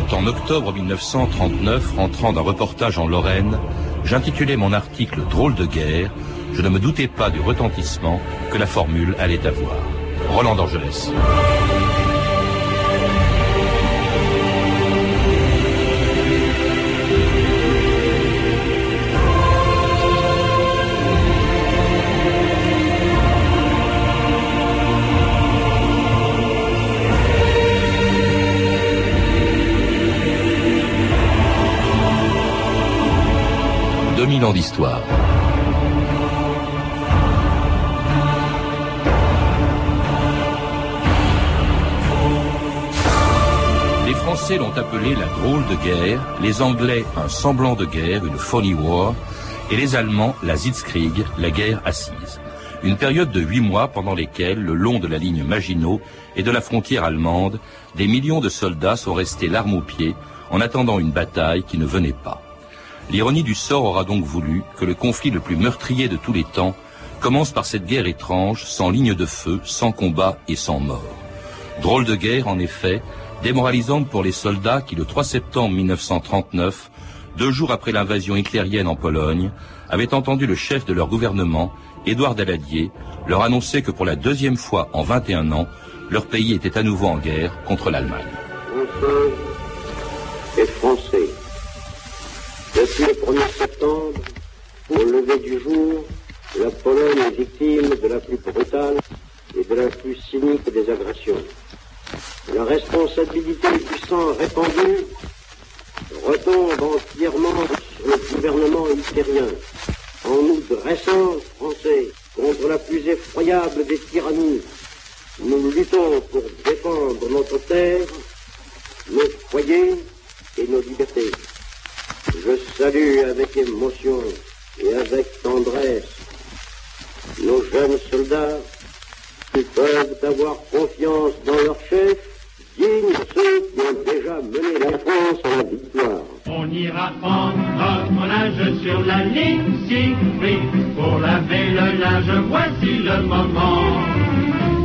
quand, en octobre 1939, rentrant d'un reportage en Lorraine, j'intitulais mon article Drôle de guerre, je ne me doutais pas du retentissement que la formule allait avoir. Roland d'Angelès. 2000 ans d'histoire. Les Français l'ont appelé la drôle de guerre, les Anglais un semblant de guerre, une funny war, et les Allemands la Sitzkrieg, la guerre assise. Une période de huit mois pendant lesquels, le long de la ligne Maginot et de la frontière allemande, des millions de soldats sont restés l'arme au pied en attendant une bataille qui ne venait pas. L'ironie du sort aura donc voulu que le conflit le plus meurtrier de tous les temps commence par cette guerre étrange, sans ligne de feu, sans combat et sans mort. Drôle de guerre, en effet, démoralisante pour les soldats qui, le 3 septembre 1939, deux jours après l'invasion hitlérienne en Pologne, avaient entendu le chef de leur gouvernement, Édouard Daladier, leur annoncer que pour la deuxième fois en 21 ans, leur pays était à nouveau en guerre contre l'Allemagne. Le 1er septembre, au lever du jour, la Pologne est victime de la plus brutale et de la plus cynique des agressions. La responsabilité du sang répandu retombe entièrement sur le gouvernement hitlérien en nous dressant, Français, contre la plus effroyable des tyrannies. Nous luttons pour défendre notre terre, nos foyers et nos libertés. Je salue avec émotion et avec tendresse nos jeunes soldats qui peuvent avoir confiance dans leur chef, dignes qui ont déjà mené la France à la victoire. On ira prendre notre linge sur la ligne Siegfried pour laver le linge, voici le moment.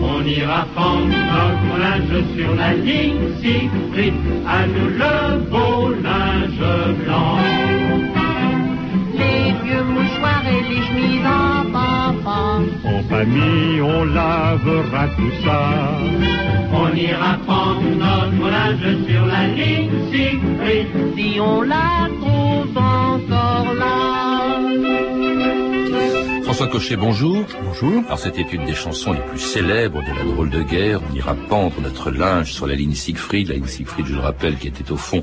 On ira prendre notre linge sur la ligne Siegfried, à nous le beau lavera tout ça. On ira prendre notre linge sur la ligne Siegfried, Si on la François Cochet, bonjour. Bonjour. Alors c'était une des chansons les plus célèbres de la drôle de guerre. On ira pendre notre linge sur la ligne Siegfried, la ligne Siegfried, je le rappelle, qui était au fond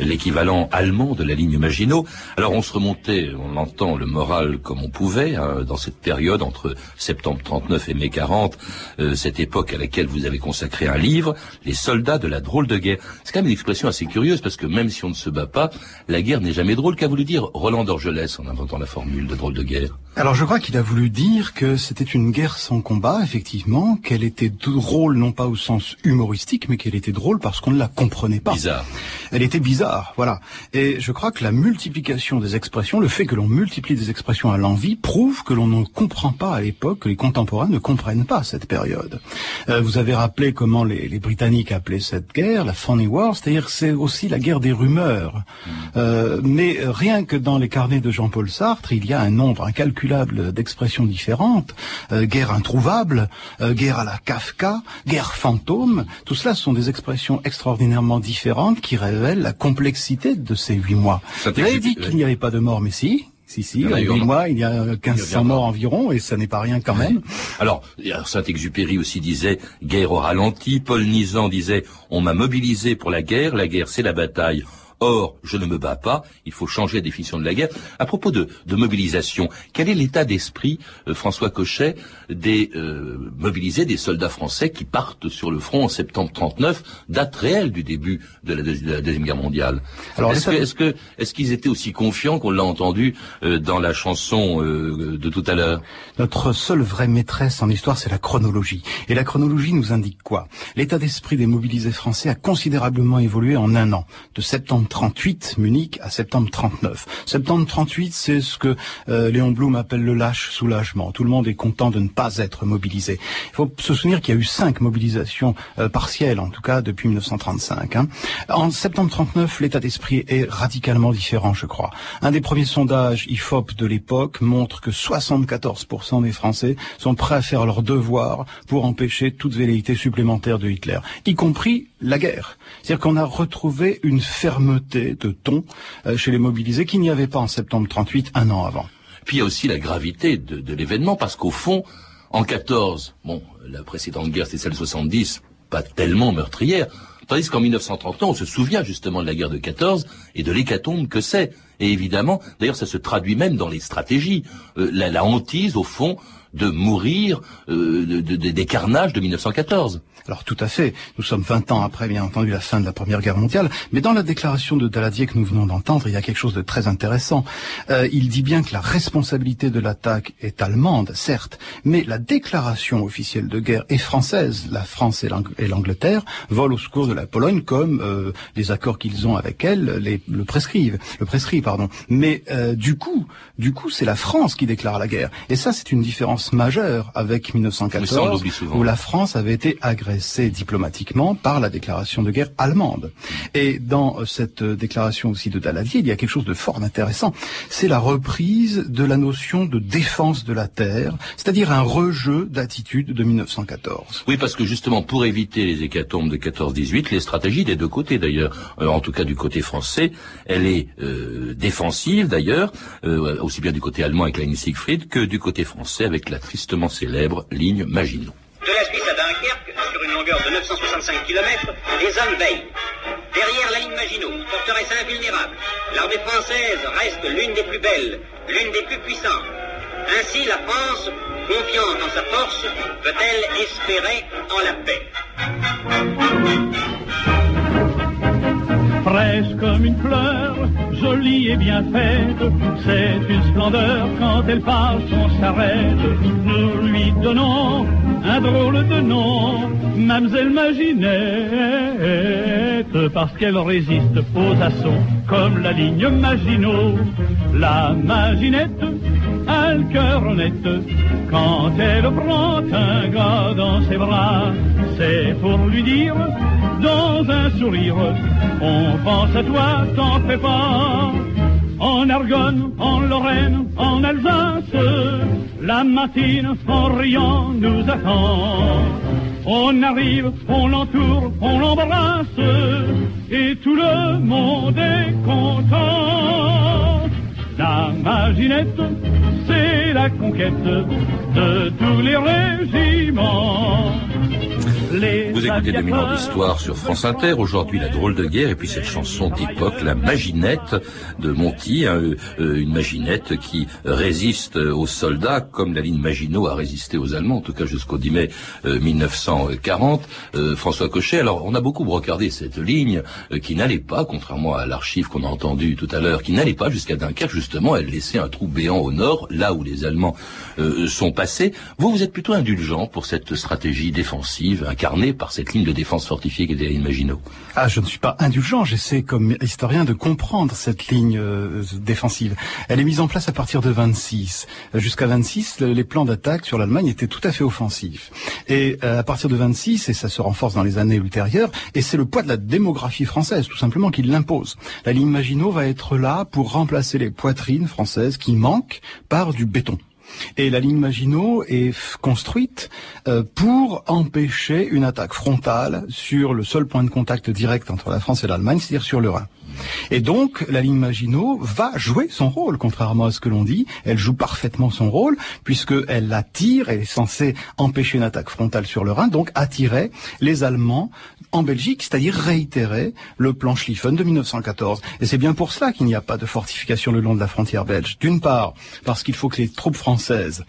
l'équivalent allemand de la ligne Maginot. Alors on se remontait, on entend le moral comme on pouvait hein, dans cette période entre septembre 39 et mai 40, euh, cette époque à laquelle vous avez consacré un livre, les soldats de la drôle de guerre. C'est quand même une expression assez curieuse parce que même si on ne se bat pas, la guerre n'est jamais drôle. Qu'a voulu dire Roland d'Orgelès en inventant la formule de drôle de guerre? Alors je crois qu'il a voulu dire que c'était une guerre sans combat, effectivement, qu'elle était drôle non pas au sens humoristique, mais qu'elle était drôle parce qu'on ne la comprenait pas. Bizarre. Elle était bizarre, voilà. Et je crois que la multiplication des expressions, le fait que l'on multiplie des expressions à l'envie, prouve que l'on ne comprend pas à l'époque, que les contemporains ne comprennent pas cette période. Euh, vous avez rappelé comment les, les Britanniques appelaient cette guerre la Funny War, c'est-à-dire c'est aussi la guerre des rumeurs. Euh, mais rien que dans les carnets de Jean-Paul Sartre, il y a un nombre incalculable d'expressions différentes. Euh, guerre introuvable, euh, guerre à la Kafka, guerre fantôme. Tout cela sont des expressions extraordinairement différentes qui révèlent la complexité de ces huit mois. Vous avez dit qu'il n'y avait pas de mort, mais si. Si, si, Il y en mois, il y a Il y a 1500 morts environ, et ça n'est pas rien quand même. Alors, Saint-Exupéry aussi disait guerre au ralenti. Paul Nizan disait on m'a mobilisé pour la guerre. La guerre, c'est la bataille. Or, je ne me bats pas. Il faut changer la définition de la guerre. À propos de, de mobilisation, quel est l'état d'esprit, euh, François Cochet, des euh, mobilisés, des soldats français qui partent sur le front en septembre 39, date réelle du début de la, deuxi- de la deuxième guerre mondiale? Alors, est-ce qu'ils étaient aussi confiants qu'on l'a entendu euh, dans la chanson euh, de tout à l'heure? Notre seule vraie maîtresse en histoire, c'est la chronologie. Et la chronologie nous indique quoi? L'état d'esprit des mobilisés français a considérablement évolué en un an, de septembre 38, Munich à septembre 39. Septembre 38, c'est ce que euh, Léon Blum appelle le lâche soulagement. Tout le monde est content de ne pas être mobilisé. Il faut se souvenir qu'il y a eu cinq mobilisations euh, partielles, en tout cas depuis 1935. Hein. En septembre 39, l'état d'esprit est radicalement différent, je crois. Un des premiers sondages IFOP de l'époque montre que 74% des Français sont prêts à faire leur devoir pour empêcher toute velléité supplémentaire de Hitler, y compris la guerre. C'est-à-dire qu'on a retrouvé une fermeté de ton euh, chez les mobilisés qu'il n'y avait pas en septembre 38, un an avant. Puis il y a aussi la gravité de, l'événement, parce qu'au fond, en 14, bon, la précédente guerre, c'était celle de 70, pas tellement meurtrière, tandis qu'en 1930, on se souvient justement de la guerre de 14 et de l'hécatombe que c'est. Et évidemment, d'ailleurs, ça se traduit même dans les stratégies. Euh, la, la hantise, au fond, de mourir euh, de, de, des carnages de 1914. Alors tout à fait, nous sommes 20 ans après, bien entendu, la fin de la Première Guerre mondiale, mais dans la déclaration de Daladier que nous venons d'entendre, il y a quelque chose de très intéressant. Euh, il dit bien que la responsabilité de l'attaque est allemande, certes, mais la déclaration officielle de guerre est française. La France et l'Angleterre volent au secours de la Pologne comme euh, les accords qu'ils ont avec elle le prescrivent, le prescrit, pardon. Mais euh, du coup, du coup, c'est la France qui déclare la guerre, et ça, c'est une différence majeure avec 1914, où la France avait été agressée diplomatiquement par la déclaration de guerre allemande. Et dans cette déclaration aussi de Daladier, il y a quelque chose de fort intéressant. C'est la reprise de la notion de défense de la terre, c'est-à-dire un rejeu d'attitude de 1914. Oui, parce que justement, pour éviter les hécatombes de 14-18, les stratégies des deux côtés d'ailleurs, euh, en tout cas du côté français, elle est euh, défensive d'ailleurs, euh, aussi bien du côté allemand avec la Siegfried que du côté français avec la tristement célèbre ligne Maginot. De la Suisse à Dunkerque, sur une longueur de 965 km, les hommes veillent. Derrière la ligne Maginot, forteresse invulnérable, l'armée française reste l'une des plus belles, l'une des plus puissantes. Ainsi, la France, confiante en sa force, peut-elle espérer en la paix? Fraîche comme une fleur, jolie et bien faite. C'est une splendeur quand elle passe, on s'arrête. Nous lui donnons un drôle de nom, Mademoiselle Maginette, parce qu'elle résiste aux assauts comme la ligne Maginot. La Maginette a cœur honnête quand elle prend un gars dans ses bras. C'est pour lui dire dans un sourire, on pense à toi, t'en fais pas. En Argonne, en Lorraine, en Alsace, la matine en riant nous attend. On arrive, on l'entoure, on l'embrasse, et tout le monde est content. La maginette, c'est la conquête de tous les régiments. Vous écoutez 2000 ans d'histoire sur France Inter. Aujourd'hui, la drôle de guerre et puis cette chanson d'époque, la Maginette de Monty, hein, euh, une Maginette qui résiste aux soldats comme la ligne Maginot a résisté aux Allemands, en tout cas jusqu'au 10 mai 1940. Euh, euh, François Cochet, alors on a beaucoup regardé cette ligne qui n'allait pas, contrairement à l'archive qu'on a entendu tout à l'heure, qui n'allait pas jusqu'à Dunkerque. Justement, elle laissait un trou béant au nord, là où les Allemands sont passés. Vous, vous êtes plutôt indulgent pour cette stratégie défensive par cette ligne de défense fortifiée la ligne Maginot Ah, je ne suis pas indulgent, j'essaie comme historien de comprendre cette ligne euh, défensive. Elle est mise en place à partir de 26. Jusqu'à 26, les plans d'attaque sur l'Allemagne étaient tout à fait offensifs. Et euh, à partir de 26, et ça se renforce dans les années ultérieures, et c'est le poids de la démographie française, tout simplement, qui l'impose. La ligne Maginot va être là pour remplacer les poitrines françaises qui manquent par du béton. Et la ligne Maginot est construite euh, pour empêcher une attaque frontale sur le seul point de contact direct entre la France et l'Allemagne, c'est-à-dire sur le Rhin. Et donc, la ligne Maginot va jouer son rôle, contrairement à ce que l'on dit. Elle joue parfaitement son rôle, puisqu'elle attire, elle est censée empêcher une attaque frontale sur le Rhin, donc attirer les Allemands en Belgique, c'est-à-dire réitérer le plan Schlieffen de 1914. Et c'est bien pour cela qu'il n'y a pas de fortification le long de la frontière belge. D'une part, parce qu'il faut que les troupes françaises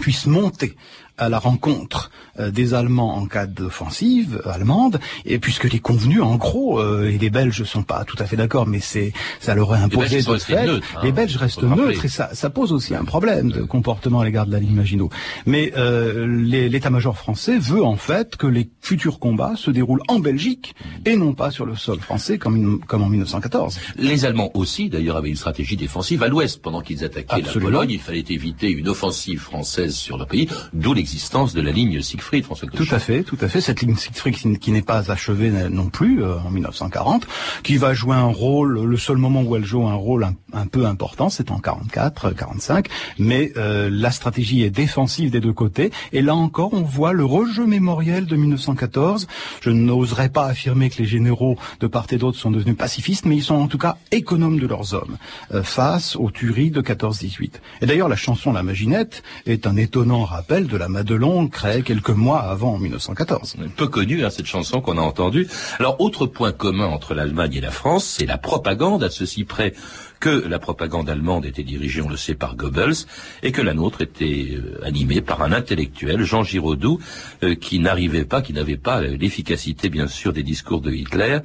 puissent monter à la rencontre euh, des Allemands en cas d'offensive allemande, et puisque les convenus, en gros, euh, et les Belges sont pas tout à fait d'accord, mais c'est ça leur est imposé de fait. Neutres, hein, les Belges restent neutres et ça, ça pose aussi un problème de comportement à l'égard de la ligne Maginot. Mais euh, l'état-major français veut en fait que les futurs combats se déroulent en Belgique et non pas sur le sol français comme, comme en 1914. Les Allemands aussi, d'ailleurs, avaient une stratégie défensive à l'ouest pendant qu'ils attaquaient la Pologne. Il fallait éviter une offensive française sur le pays, d'où l'existence de la ligne Siegfried, François Tout à fait, tout à fait. Cette ligne Siegfried qui, n'est pas achevée non plus euh, en 1940, qui va jouer un rôle, le seul moment où elle joue un rôle un, peu important, c'est en 44, 45, mais euh, la stratégie est défensive des deux côtés. Et là encore, on voit le rejeu mémoriel de 1914. Je n'oserais pas affirmer que les généraux de part et d'autre sont devenus pacifistes, mais ils sont en tout cas économes de leurs hommes euh, face aux tueries de 14-18. Et d'ailleurs, la chanson La Maginette est un étonnant rappel de la Madelon créée quelques mois avant 1914. Peu connue, hein, cette chanson qu'on a entendue. Alors, autre point commun entre l'Allemagne et la France, c'est la propagande, à ceci près que la propagande allemande était dirigée, on le sait, par Goebbels, et que la nôtre était euh, animée par un intellectuel, Jean Giraudoux, euh, qui n'arrivait pas, qui n'avait pas l'efficacité, bien sûr, des discours de Hitler,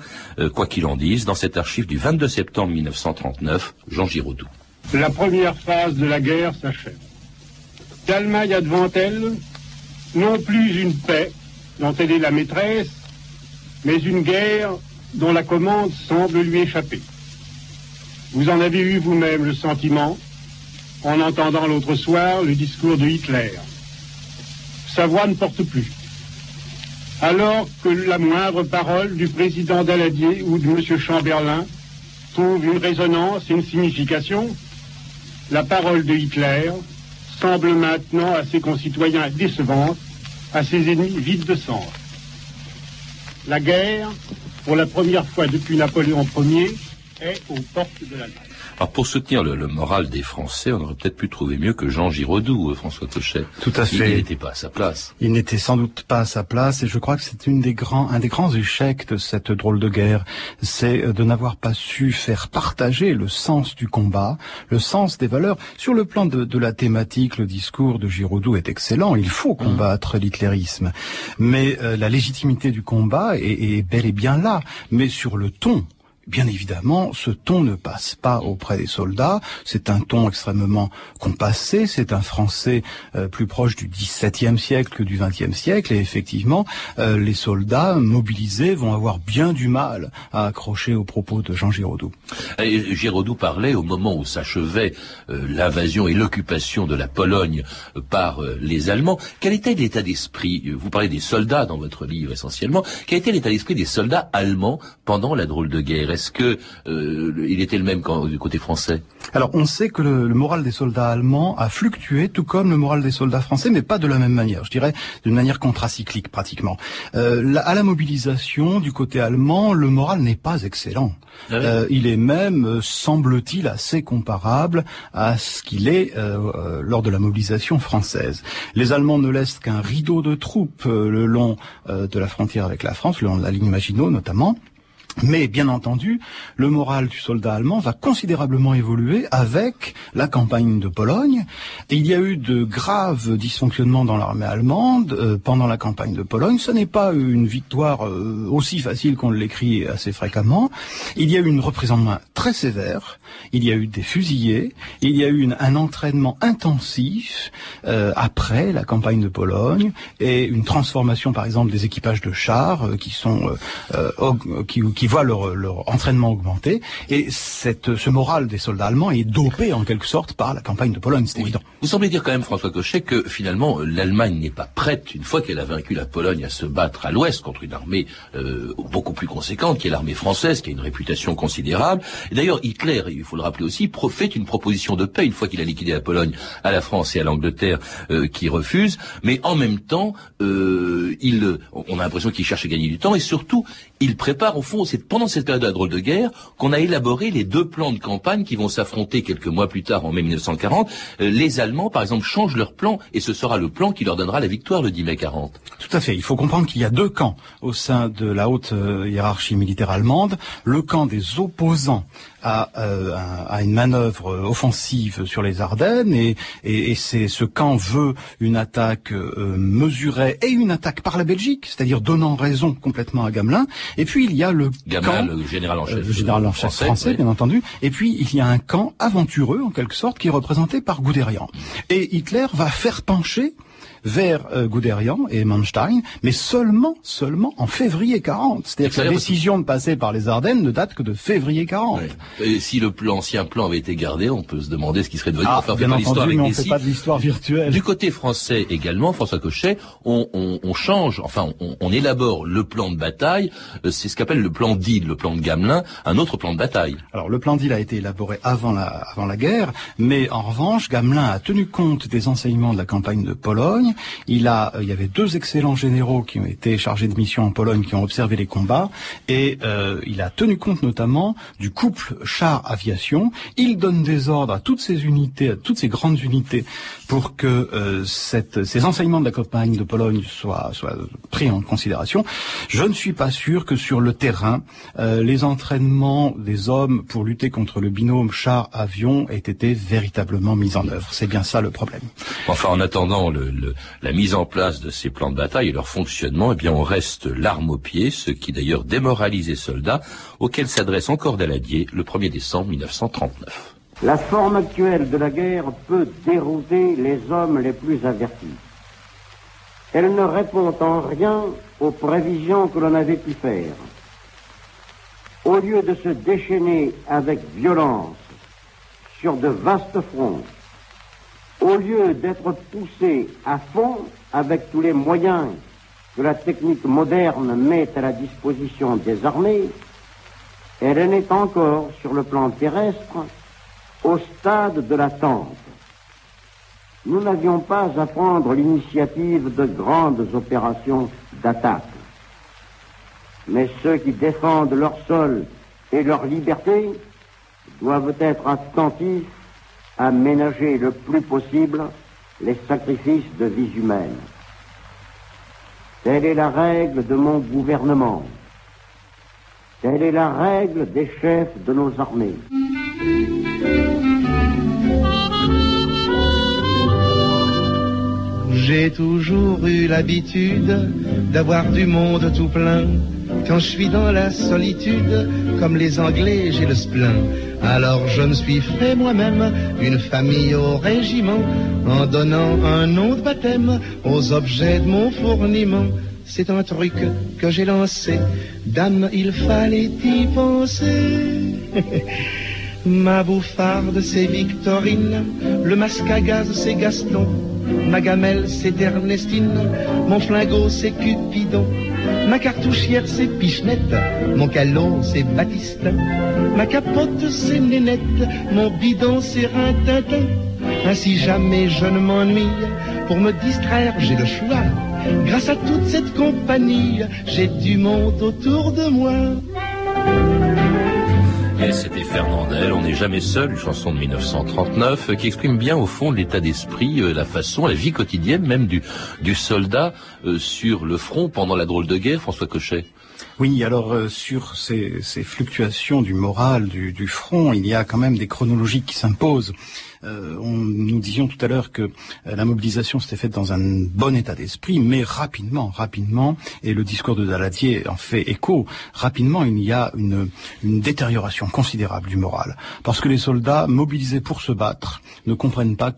quoi qu'il en dise, dans cette archive du 22 septembre 1939, Jean Giraudoux. La première phase de la guerre s'achève. L'Allemagne a devant elle non plus une paix dont elle est la maîtresse, mais une guerre dont la commande semble lui échapper. Vous en avez eu vous-même le sentiment en entendant l'autre soir le discours de Hitler. Sa voix ne porte plus. Alors que la moindre parole du président Daladier ou de M. Chamberlain trouve une résonance une signification, la parole de Hitler semble maintenant à ses concitoyens décevante, à ses ennemis vide de sens. La guerre, pour la première fois depuis Napoléon Ier, est aux portes de l'Allemagne. Alors pour soutenir le, moral des Français, on aurait peut-être pu trouver mieux que Jean Giraudoux, euh, François Cochet. Tout à fait. Il n'était pas à sa place. Il n'était sans doute pas à sa place, et je crois que c'est une des grands, un des grands échecs de cette drôle de guerre, c'est euh, de n'avoir pas su faire partager le sens du combat, le sens des valeurs. Sur le plan de, la thématique, le discours de Giraudoux est excellent. Il faut mmh. combattre l'hitlérisme, mais euh, la légitimité du combat est bel et bien là. Mais sur le ton, Bien évidemment, ce ton ne passe pas auprès des soldats. C'est un ton extrêmement compassé. C'est un français euh, plus proche du XVIIe siècle que du XXe siècle. Et effectivement, euh, les soldats mobilisés vont avoir bien du mal à accrocher aux propos de Jean Giraudoux. Et Giraudoux parlait au moment où s'achevait euh, l'invasion et l'occupation de la Pologne par les Allemands. Quel était l'état d'esprit Vous parlez des soldats dans votre livre essentiellement. Quel était l'état d'esprit des soldats allemands pendant la drôle de guerre? Est-ce que euh, il était le même du côté français? Alors on sait que le, moral des soldats allemands a fluctué, tout comme le moral des soldats français, mais pas de la même manière. Je dirais d'une manière contracyclique pratiquement. Euh, à la mobilisation du côté allemand, le moral n'est pas excellent. Ah euh, il est même, semble-t-il, assez comparable à ce qu'il est lors de la mobilisation française. Les Allemands ne laissent qu'un rideau de troupes le long de la frontière avec la France, le long de la ligne Maginot notamment. Mais bien entendu, le moral du soldat allemand va considérablement évoluer avec la campagne de Pologne. Il y a eu de graves dysfonctionnements dans l'armée allemande euh, pendant la campagne de Pologne. Ce n'est pas une victoire euh, aussi facile qu'on l'écrit assez fréquemment. Il y a eu une reprise en main très sévère. Il y a eu des fusillés. Il y a eu un entraînement intensif euh, après la campagne de Pologne et une transformation, par exemple, des équipages de chars qui sont qui, qui voient leur, leur entraînement augmenter. Et cette, ce moral des soldats allemands est dopé en quelque sorte par la campagne de Pologne, c'est évident. Vous semblez dire quand même, François Cochet, que finalement l'Allemagne n'est pas prête, une fois qu'elle a vaincu la Pologne, à se battre à l'ouest contre une armée euh, beaucoup plus conséquente, qui est l'armée française, qui a une réputation considérable. Et d'ailleurs, Hitler, il faut le rappeler aussi, fait une proposition de paix une fois qu'il a liquidé la Pologne à la France et à l'Angleterre, euh, qui refuse. Mais en même temps, euh, il, on a l'impression qu'il cherche à gagner du temps et surtout, il prépare au fond, c'est c'est pendant cette période de la drôle de guerre qu'on a élaboré les deux plans de campagne qui vont s'affronter quelques mois plus tard, en mai 1940. Euh, les Allemands, par exemple, changent leur plan et ce sera le plan qui leur donnera la victoire le 10 mai 40. Tout à fait. Il faut comprendre qu'il y a deux camps au sein de la haute euh, hiérarchie militaire allemande. Le camp des opposants à, euh, à, une manœuvre offensive sur les Ardennes et, et, et c'est ce camp veut une attaque euh, mesurée et une attaque par la Belgique, c'est-à-dire donnant raison complètement à Gamelin. Et puis il y a le Gamelin, camp, le général en chef, euh, le général en chef français, français, oui. bien entendu. Et puis il y a un camp aventureux en quelque sorte qui est représenté par Guderian. Et Hitler va faire pencher vers euh, Guderian et Manstein, mais seulement, seulement en février 40. C'est-à-dire que la décision de passer par les Ardennes ne date que de février 40. Ouais. Et si le plan- l'ancien plan avait été gardé, on peut se demander ce qui serait devenu. Ah, Enfin, on fait bien pas entendu, mais on fait pas de l'histoire virtuelle. Du côté français également, François Cochet, on, on- on change, enfin, on, on élabore le plan de bataille. euh, C'est ce qu'appelle le plan d'Ide, le plan de Gamelin, un autre plan de bataille. Alors le plan d'île a été élaboré avant la, avant la guerre, mais en revanche, Gamelin a tenu compte des enseignements de la campagne de Pologne. Il a, euh, il y avait deux excellents généraux qui ont été chargés de mission en Pologne, qui ont observé les combats, et euh, il a tenu compte notamment du couple char-aviation. Il donne des ordres à toutes ces unités, à toutes ces grandes unités, pour que euh, cette, ces enseignements de la campagne de Pologne soient, soient pris en considération. Je ne suis pas sûr que sur le terrain, euh, les entraînements des hommes pour lutter contre le binôme char-avion aient été véritablement mis en œuvre. C'est bien ça le problème. Enfin, en attendant le- le- la mise en place de ces plans de bataille et leur fonctionnement, eh bien, on reste l'arme au pied, ce qui d'ailleurs démoralise les soldats, auxquels s'adresse encore Daladier le 1er décembre 1939. La forme actuelle de la guerre peut dérouter les hommes les plus avertis. Elle ne répond en rien aux prévisions que l'on avait pu faire. Au lieu de se déchaîner avec violence sur de vastes fronts, au lieu d'être poussé à fond avec tous les moyens que la technique moderne met à la disposition des armées, elle en est encore, sur le plan terrestre, au stade de l'attente. Nous n'avions pas à prendre l'initiative de grandes opérations d'attaque. Mais ceux qui défendent leur sol et leur liberté doivent être attentifs à ménager le plus possible les sacrifices de vies humaines. Telle est la règle de mon gouvernement. Telle est la règle des chefs de nos armées. J'ai toujours eu l'habitude d'avoir du monde tout plein. Quand je suis dans la solitude, comme les Anglais, j'ai le spleen. Alors je me suis fait moi-même une famille au régiment, en donnant un nom de baptême aux objets de mon fourniment. C'est un truc que j'ai lancé, dame, il fallait y penser. Ma bouffarde, c'est Victorine. Le masque à gaz, c'est Gaston. Ma gamelle, c'est Ernestine. Mon flingot, c'est Cupidon. Ma cartouchière, c'est Pichenette. Mon calot, c'est Baptiste. Ma capote, c'est Nénette. Mon bidon, c'est Rintintin. Ainsi jamais je ne m'ennuie. Pour me distraire, j'ai le choix. Grâce à toute cette compagnie, j'ai du monde autour de moi. C'était Fernandel, On n'est jamais seul, une chanson de 1939 euh, qui exprime bien au fond l'état d'esprit, euh, la façon, la vie quotidienne même du, soldat euh, sur le front pendant la drôle de guerre, François Cochet. Oui, alors sur ces, fluctuations du moral du front, il y a quand même des chronologies qui s'imposent. Euh, on, nous disions tout à l'heure que euh, la mobilisation s'était faite dans un bon état d'esprit, mais rapidement, rapidement, et le discours de Daladier en fait écho, rapidement il y a une, une détérioration considérable du moral. Parce que les soldats mobilisés pour se battre ne comprennent pas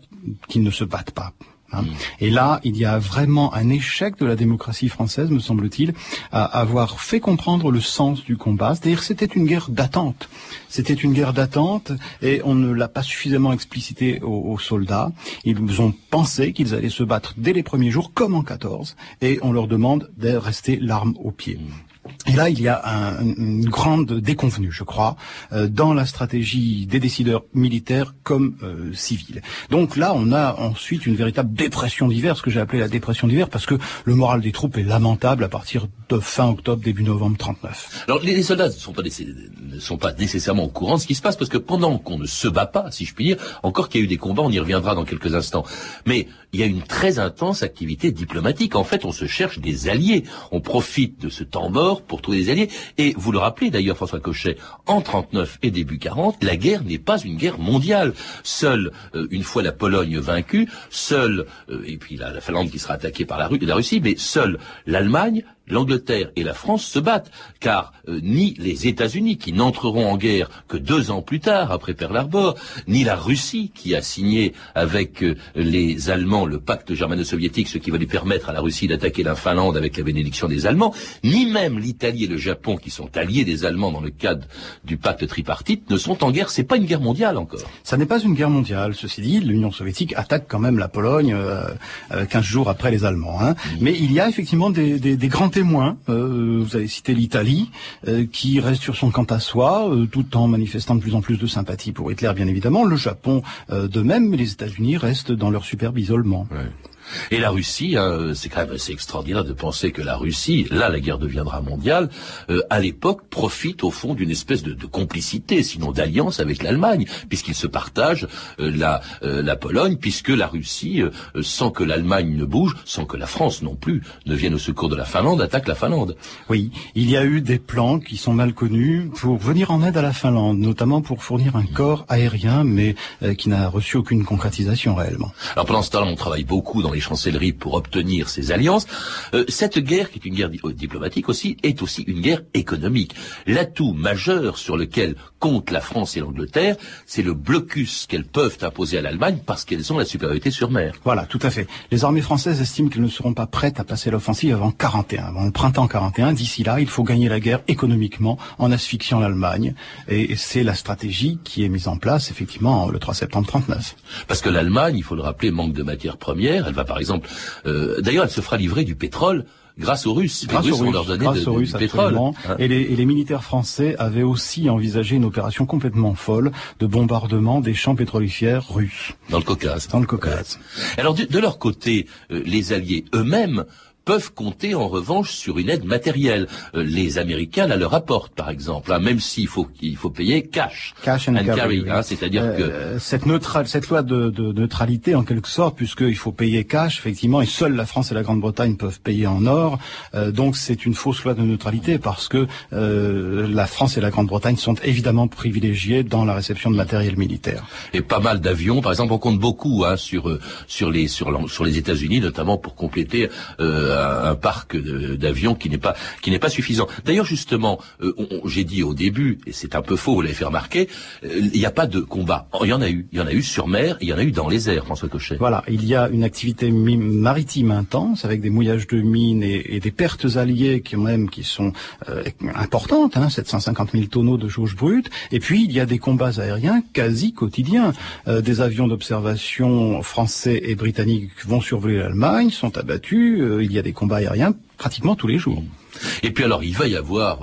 qu'ils ne se battent pas. Hein. Et là, il y a vraiment un échec de la démocratie française, me semble-t-il, à avoir fait comprendre le sens du combat. C'est-à-dire c'était une guerre d'attente. C'était une guerre d'attente et on ne l'a pas suffisamment explicité aux, aux soldats. Ils ont pensé qu'ils allaient se battre dès les premiers jours, comme en 14, et on leur demande de rester l'arme au pied. Et là, il y a un, une grande déconvenue, je crois, euh, dans la stratégie des décideurs militaires comme euh, civils. Donc là, on a ensuite une véritable dépression d'hiver, ce que j'ai appelé la dépression d'hiver, parce que le moral des troupes est lamentable à partir de fin octobre, début novembre 39. Alors les, soldats ne sont, pas ne sont pas nécessairement au courant de ce qui se passe, parce que pendant qu'on ne se bat pas, si je puis dire, encore qu'il y a eu des combats, on y reviendra dans quelques instants, mais il y a une très intense activité diplomatique. En fait, on se cherche des alliés. On profite de ce temps mort pour trouver des alliés. Et vous le rappelez d'ailleurs, François Cochet, en 39 et début 40, la guerre n'est pas une guerre mondiale. Seule, euh, une fois la Pologne vaincue, seule, euh, et puis la, Finlande qui sera attaquée par la, la Russie, mais seule l'Allemagne, l'Angleterre et la France se battent, car euh, ni les États-Unis, qui n'entreront en guerre que deux ans plus tard, après Pearl Harbor, ni la Russie, qui a signé avec euh, les Allemands le pacte germano-soviétique, ce qui va lui permettre à la Russie d'attaquer la Finlande avec la bénédiction des Allemands, ni même l'Italie et le Japon, qui sont alliés des Allemands dans le cadre du pacte tripartite, ne sont en guerre. C'est pas une guerre mondiale encore. Ça n'est pas une guerre mondiale. Ceci dit, l'Union soviétique attaque quand même la Pologne euh, 15 jours après les Allemands. Hein. Mais il y a effectivement des, des, des grands témoins. Euh, vous avez cité l'Italie, euh, qui reste sur son quant à soi, euh, tout en manifestant de plus en plus de sympathie pour Hitler, bien évidemment. Le Japon de même, mais les États-Unis restent dans leur superbe isolement. Et la Russie, hein, c'est quand même assez extraordinaire de penser que la Russie, là la guerre deviendra mondiale, euh, à l'époque profite au fond d'une espèce de, de, complicité, sinon d'alliance avec l'Allemagne, puisqu'ils se partagent euh, la, euh, la Pologne, puisque la Russie, sans que l'Allemagne ne bouge, sans que la France non plus ne vienne au secours de la Finlande, attaque la Finlande. Oui, il y a eu des plans qui sont mal connus pour venir en aide à la Finlande, notamment pour fournir un corps aérien, mais qui n'a reçu aucune concrétisation réellement. Alors pendant ce temps, on travaille beaucoup dans les chancelleries pour obtenir ces alliances. Euh, cette guerre, qui est une guerre euh, diplomatique aussi, est aussi une guerre économique. L'atout majeur sur lequel comptent la France et l'Angleterre, c'est le blocus qu'elles peuvent imposer à l'Allemagne parce qu'elles ont la supériorité sur mer. Voilà, tout à fait. Les armées françaises estiment qu'elles ne seront pas prêtes à passer l'offensive avant 41, avant le printemps 41. D'ici là, il faut gagner la guerre économiquement en asphyxiant l'Allemagne. Et c'est la stratégie qui est mise en place, effectivement, le 3 septembre 39. Parce que l'Allemagne, il faut le rappeler, manque de matières premières. Elle va par exemple, euh, d'ailleurs, elle se fera livrer du pétrole grâce aux Russes. Grâce aux Russes, grâce aux Russes, pétrole. Hein. Et, les, et les, militaires français avaient aussi envisagé une opération complètement folle de bombardement des champs pétrolifères russes. Dans le Caucase. Dans le Caucase. Alors de, de leur côté, euh, les Alliés eux-mêmes peuvent compter en revanche sur une aide matérielle. Euh, les Américains la leur apportent, par exemple, hein, même s'il faut il faut payer cash, cash and, carry, hein, c'est-à-dire euh, que cette, cette loi de, de, neutralité en quelque sorte, puisqu'il faut payer cash effectivement, et seules la France et la Grande-Bretagne peuvent payer en or, euh, donc c'est une fausse loi de neutralité parce que la France et la Grande-Bretagne sont évidemment privilégiées dans la réception de matériel militaire. Et pas mal d'avions, par exemple, on compte beaucoup hein, sur sur les sur, sur les États-Unis, notamment pour compléter un, parc d'avions qui n'est pas qui n'est pas suffisant. D'ailleurs, justement, euh, j'ai dit au début, et c'est un peu faux, vous l'avez fait remarquer, euh, il n'y a pas de combat. Il y en a eu, il y en a eu sur mer, il y en a eu dans les airs, François Cochet. Voilà, il y a une activité maritime intense avec des mouillages de mines et, des pertes alliées qui même qui sont euh, importantes, hein, 750 000 tonneaux de jauge brute. Et puis il y a des combats aériens quasi quotidiens. des avions d'observation français et britanniques vont survoler l'Allemagne, sont abattus. Des combats aériens pratiquement tous les jours. Et puis alors, il va y avoir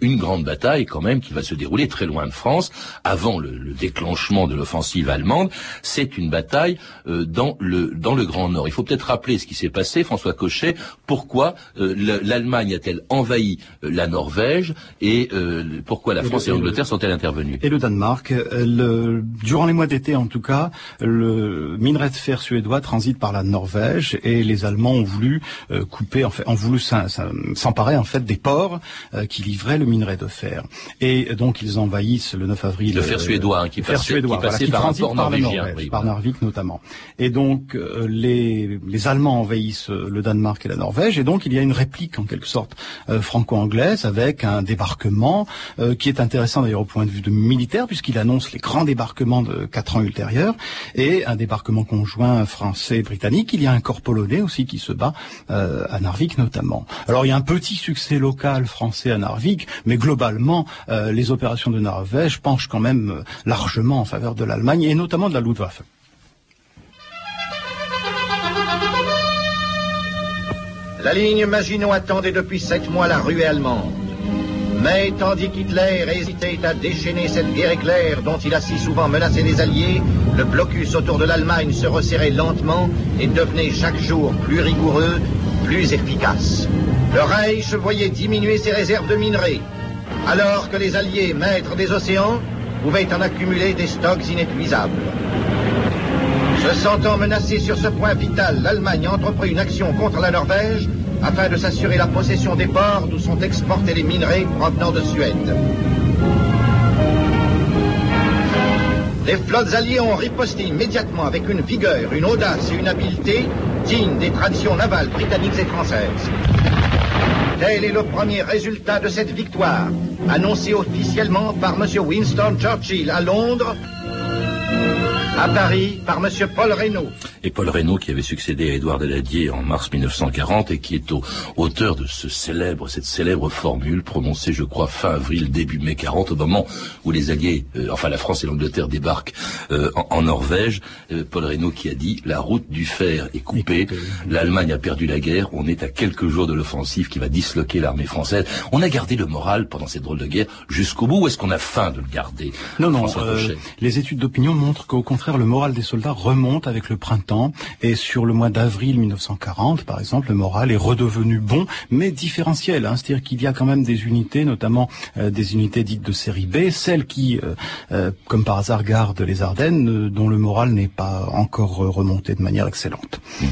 une grande bataille quand même qui va se dérouler très loin de France, avant le, déclenchement de l'offensive allemande. C'est une bataille euh, dans le dans le Grand Nord. Il faut peut-être rappeler ce qui s'est passé, François Cochet. Pourquoi euh, l'Allemagne a-t-elle envahi euh, la Norvège et pourquoi la France et, l'Angleterre sont-elles intervenues? Et le Danemark. Le, durant les mois d'été, en tout cas, le minerai de fer suédois transite par la Norvège et les Allemands ont voulu couper, en fait, ont voulu s'emparer en fait des ports euh, qui livraient le minerai de fer. Et donc ils envahissent le 9 avril. Le fer suédois hein, qui, fer passait, qui, passait par un port norvégien, par Narvik notamment. Et donc euh, les, les Allemands envahissent euh, le Danemark et la Norvège, et donc il y a une réplique en quelque sorte franco-anglaise avec un débarquement qui est intéressant d'ailleurs au point de vue de militaire puisqu'il annonce les grands débarquements de quatre ans ultérieurs et un débarquement conjoint français-britannique. Il y a un corps polonais aussi qui se bat à Narvik notamment. Alors il y a un petit succès local français à Narvik, mais globalement, euh, les opérations de Norvège penchent quand même euh, largement en faveur de l'Allemagne et notamment de la Luftwaffe. La ligne Maginot attendait depuis sept mois la ruée allemande. Mais tandis qu'Hitler hésitait à déchaîner cette guerre éclair dont il a si souvent menacé les Alliés, le blocus autour de l'Allemagne se resserrait lentement et devenait chaque jour plus rigoureux, plus efficace. Le Reich voyait diminuer ses réserves de minerais, alors que les Alliés, maîtres des océans, pouvaient en accumuler des stocks inépuisables. Se sentant menacé sur ce point vital, l'Allemagne a entrepris une action contre la Norvège afin de s'assurer la possession des ports d'où sont exportés les minerais provenant de Suède. Les flottes alliées ont riposté immédiatement avec une vigueur, une audace et une habileté dignes des traditions navales britanniques et françaises. Tel est le premier résultat de cette victoire, annoncé officiellement par M. Winston Churchill à Londres à Paris par Monsieur Paul Reynaud. Et Paul Reynaud qui avait succédé à Édouard Daladier en mars 1940 et qui est au, auteur de ce célèbre, cette célèbre formule prononcée, je crois, fin avril, début mai 40, au moment où les Alliés, euh, enfin la France et l'Angleterre débarquent euh, en, Norvège. Euh, Paul Reynaud qui a dit la route du fer est coupée, l'Allemagne a perdu la guerre, on est à quelques jours de l'offensive qui va disloquer l'armée française. On a gardé le moral pendant cette drôle de guerre jusqu'au bout ou est-ce qu'on a faim de le garder Non, non. les études d'opinion montrent qu'au contraire le moral des soldats remonte avec le printemps. Et sur le mois d'avril 1940, par exemple, le moral est redevenu bon, mais différentiel. Hein. C'est-à-dire qu'il y a quand même des unités, notamment euh, des unités dites de série B, celles qui, euh, euh, comme par hasard, gardent les Ardennes, dont le moral n'est pas encore remonté de manière excellente. Mmh.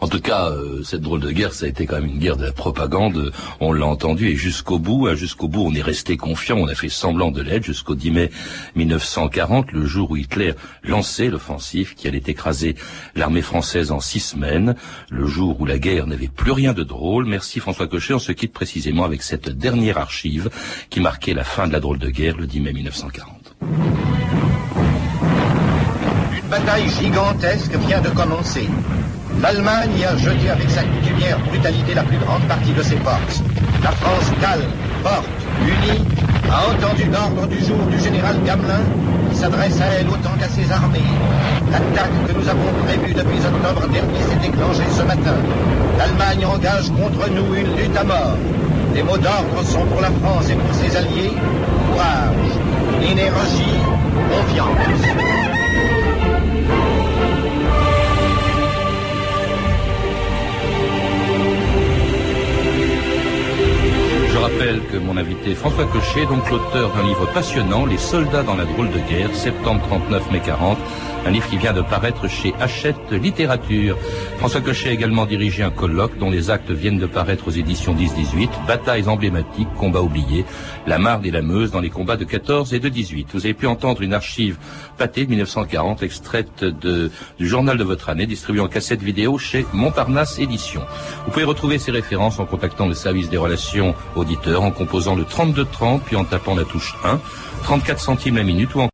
En tout cas, euh, cette drôle de guerre, ça a été quand même une guerre de la propagande. On l'a entendu et jusqu'au bout, jusqu'au bout, on est resté confiant. On a fait semblant de l'être jusqu'au 10 mai 1940, le jour où Hitler lançait l'offensive qui allait écraser l'armée française en six semaines, le jour où la guerre n'avait plus rien de drôle. Merci François Cochet. On se quitte précisément avec cette dernière archive qui marquait la fin de la drôle de guerre le 10 mai 1940. Une bataille gigantesque vient de commencer. L'Allemagne a jeté avec sa coutumière brutalité la plus grande partie de ses forces. La France calme, forte, unie, a entendu l'ordre du jour du général Gamelin qui s'adresse à elle autant qu'à ses armées. L'attaque que nous avons prévue depuis octobre dernier s'est déclenchée ce matin. L'Allemagne engage contre nous une lutte à mort. Les mots d'ordre sont pour la France et pour ses alliés courage, énergie, confiance. Rappelle que mon invité François Cochet, donc l'auteur d'un livre passionnant, Les soldats dans la drôle de guerre, septembre 39 mai 40, un livre qui vient de paraître chez Hachette Littérature. François Cochet a également dirigé un colloque dont les actes viennent de paraître aux éditions 10-18, Batailles emblématiques, combats oubliés, la Marne et la Meuse dans les combats de 14 et de 18. Vous avez pu entendre une archive pâtée de 1940, extraite de, du journal de votre année, distribuée en cassette vidéo chez Montparnasse Éditions. Vous pouvez retrouver ces références en contactant le service des relations auditeurs, en composant le 3230, puis en tapant la touche 1, 34 centimes la minute ou en